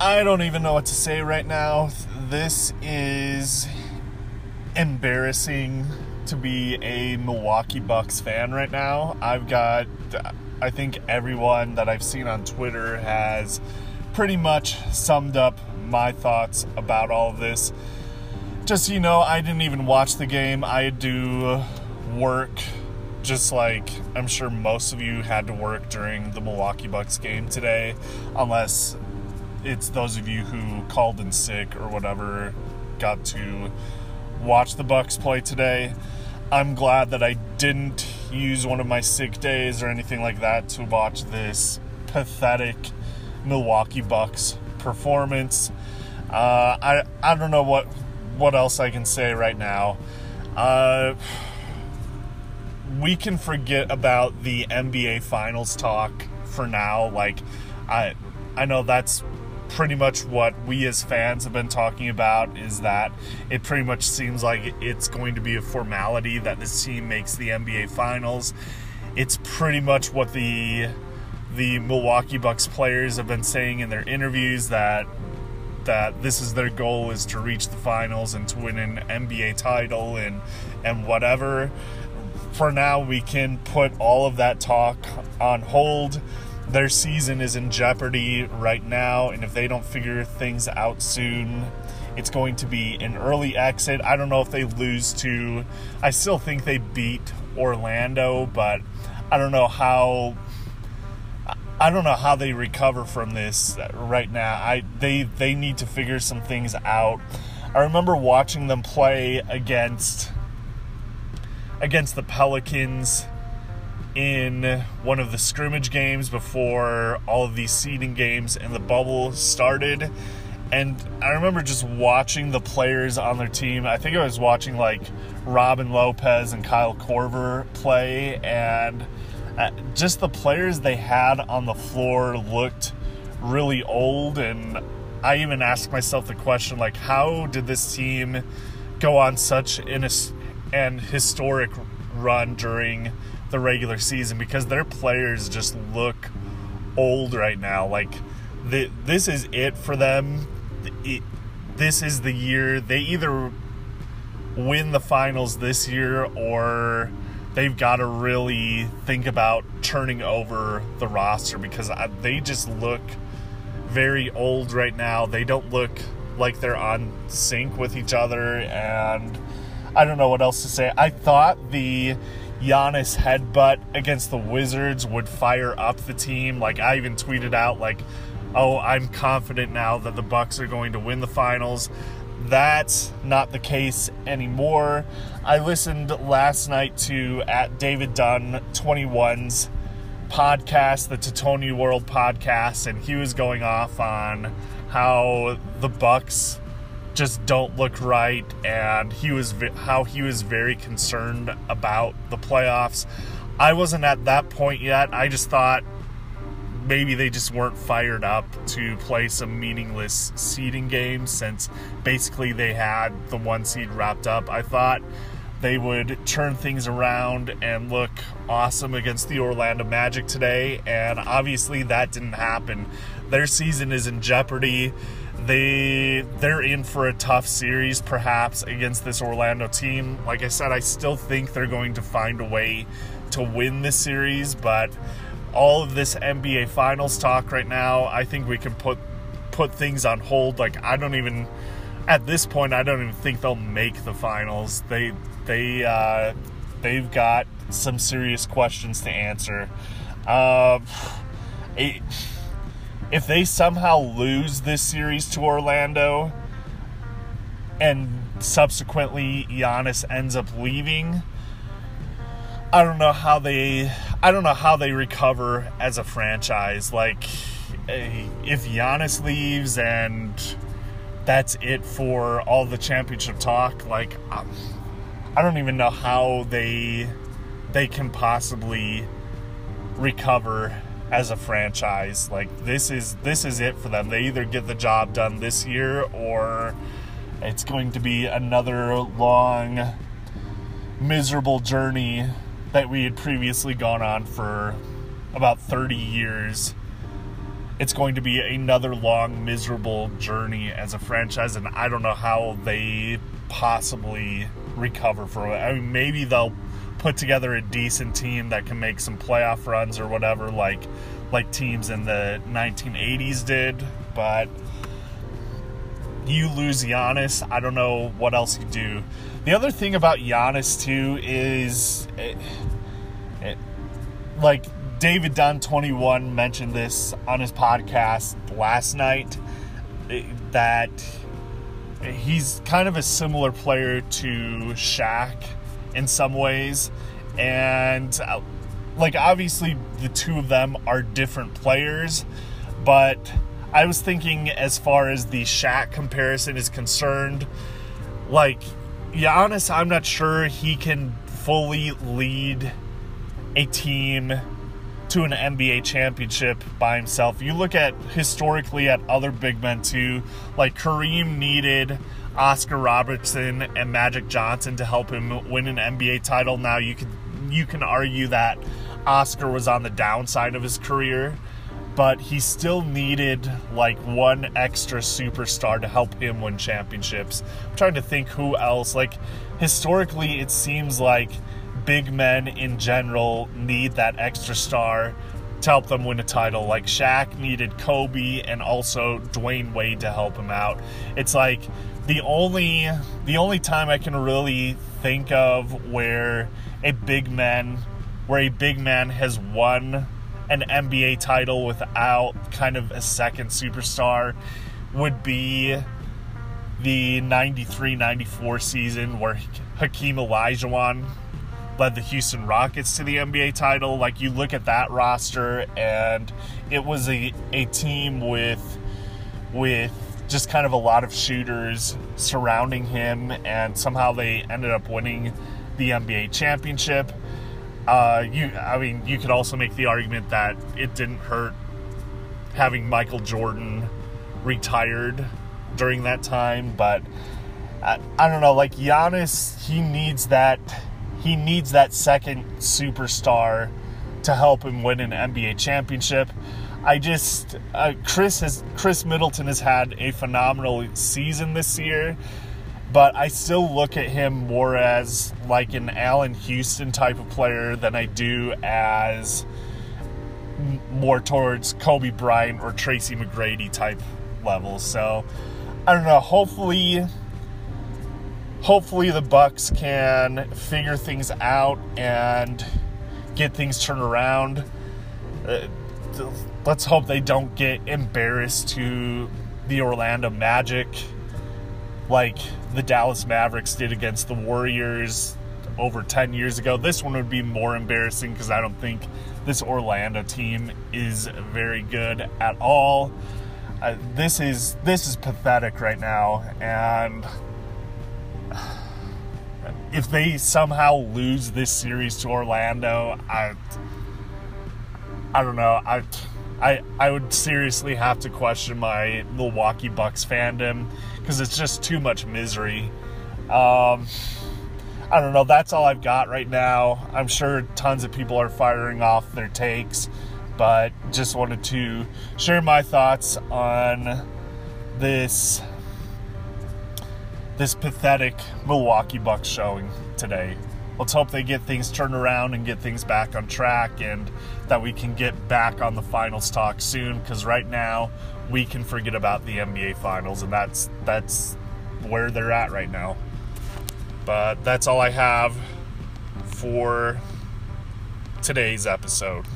I don't even know what to say right now. This is embarrassing to be a Milwaukee Bucks fan right now. I've got, I think everyone that I've seen on Twitter has pretty much summed up my thoughts about all of this. Just you know, I didn't even watch the game. I do work just like I'm sure most of you had to work during the Milwaukee Bucks game today, unless it's those of you who called in sick or whatever got to watch the Bucks play today. I'm glad that I didn't use one of my sick days or anything like that to watch this pathetic Milwaukee Bucks performance. Uh, I I don't know what what else I can say right now. Uh, we can forget about the NBA Finals talk for now. Like, I I know that's pretty much what we as fans have been talking about is that it pretty much seems like it's going to be a formality that this team makes the NBA finals. It's pretty much what the the Milwaukee Bucks players have been saying in their interviews that that this is their goal is to reach the finals and to win an NBA title and and whatever. For now we can put all of that talk on hold their season is in jeopardy right now, and if they don't figure things out soon, it's going to be an early exit. I don't know if they lose to, I still think they beat Orlando, but I don't know how. I don't know how they recover from this right now. I they they need to figure some things out. I remember watching them play against against the Pelicans in one of the scrimmage games before all of these seeding games and the bubble started. And I remember just watching the players on their team. I think I was watching like Robin Lopez and Kyle Korver play, and uh, just the players they had on the floor looked really old. And I even asked myself the question like, how did this team go on such an, an historic run during the regular season because their players just look old right now. Like the, this is it for them. It, this is the year they either win the finals this year or they've got to really think about turning over the roster because they just look very old right now. They don't look like they're on sync with each other and I don't know what else to say. I thought the Giannis headbutt against the Wizards would fire up the team. Like I even tweeted out like, "Oh, I'm confident now that the Bucks are going to win the finals." That's not the case anymore. I listened last night to at David Dunn 21's podcast, the Totoni World podcast, and he was going off on how the Bucks just don't look right and he was how he was very concerned about the playoffs. I wasn't at that point yet. I just thought maybe they just weren't fired up to play some meaningless seeding games since basically they had the one seed wrapped up. I thought they would turn things around and look awesome against the Orlando Magic today, and obviously that didn't happen. Their season is in jeopardy they they're in for a tough series perhaps against this Orlando team. Like I said, I still think they're going to find a way to win this series, but all of this NBA finals talk right now, I think we can put put things on hold. Like I don't even at this point I don't even think they'll make the finals. They they uh they've got some serious questions to answer. Uh, it, if they somehow lose this series to Orlando and subsequently Giannis ends up leaving, I don't know how they I don't know how they recover as a franchise. Like eh, if Giannis leaves and that's it for all the championship talk, like um, I don't even know how they they can possibly recover as a franchise. Like this is this is it for them. They either get the job done this year or it's going to be another long miserable journey that we had previously gone on for about 30 years it's going to be another long, miserable journey as a franchise, and I don't know how they possibly recover from it. I mean, maybe they'll put together a decent team that can make some playoff runs or whatever, like like teams in the 1980s did, but you lose Giannis, I don't know what else you do. The other thing about Giannis too is, it, it, like David Dunn 21 mentioned this on his podcast last night, eh, that he's kind of a similar player to Shaq in some ways, and uh, like obviously the two of them are different players, but I was thinking as far as the Shaq comparison is concerned, like Giannis, I'm not sure he can fully lead a team to an NBA championship by himself. You look at historically at other big men too, like Kareem needed Oscar Robertson and Magic Johnson to help him win an NBA title. Now you can you can argue that Oscar was on the downside of his career, but he still needed like one extra superstar to help him win championships. I'm trying to think who else. Like historically, it seems like big men in general need that extra star to help them win a title. Like Shaq needed Kobe and also Dwyane Wade to help him out. It's like the only the only time I can really think of where a big man where a big man has won an NBA title without kind of a second superstar would be the 93-94 season where Hakeem Olajuwon led the Houston Rockets to the NBA title. Like you look at that roster and it was a, a team with with just kind of a lot of shooters surrounding him and somehow they ended up winning the NBA championship. Uh, you, I mean, you could also make the argument that it didn't hurt having Michael Jordan retired during that time, but I, I don't know. Like Giannis, he needs that. He needs that second superstar to help him win an NBA championship. I just uh, Khris has Khris Middleton has had a phenomenal season this year but I still look at him more as like an Allan Houston type of player than I do as more towards Kobe Bryant or Tracy McGrady type levels. So I don't know. Hopefully, hopefully the Bucks can figure things out and get things turned around. Uh, let's hope they don't get embarrassed to the Orlando Magic like the Dallas Mavericks did against the Warriors over 10 years ago. This one would be more embarrassing because I don't think this Orlando team is very good at all. Uh, this is this is pathetic right now and if they somehow lose this series to Orlando, I I don't know. I I I would seriously have to question my Milwaukee Bucks fandom because it's just too much misery. Um, I don't know. That's all I've got right now. I'm sure tons of people are firing off their takes, but just wanted to share my thoughts on this this pathetic Milwaukee Bucks showing today. Let's hope they get things turned around and get things back on track and that we can get back on the finals talk soon because right now we can forget about the NBA finals and that's that's where they're at right now. But that's all I have for today's episode.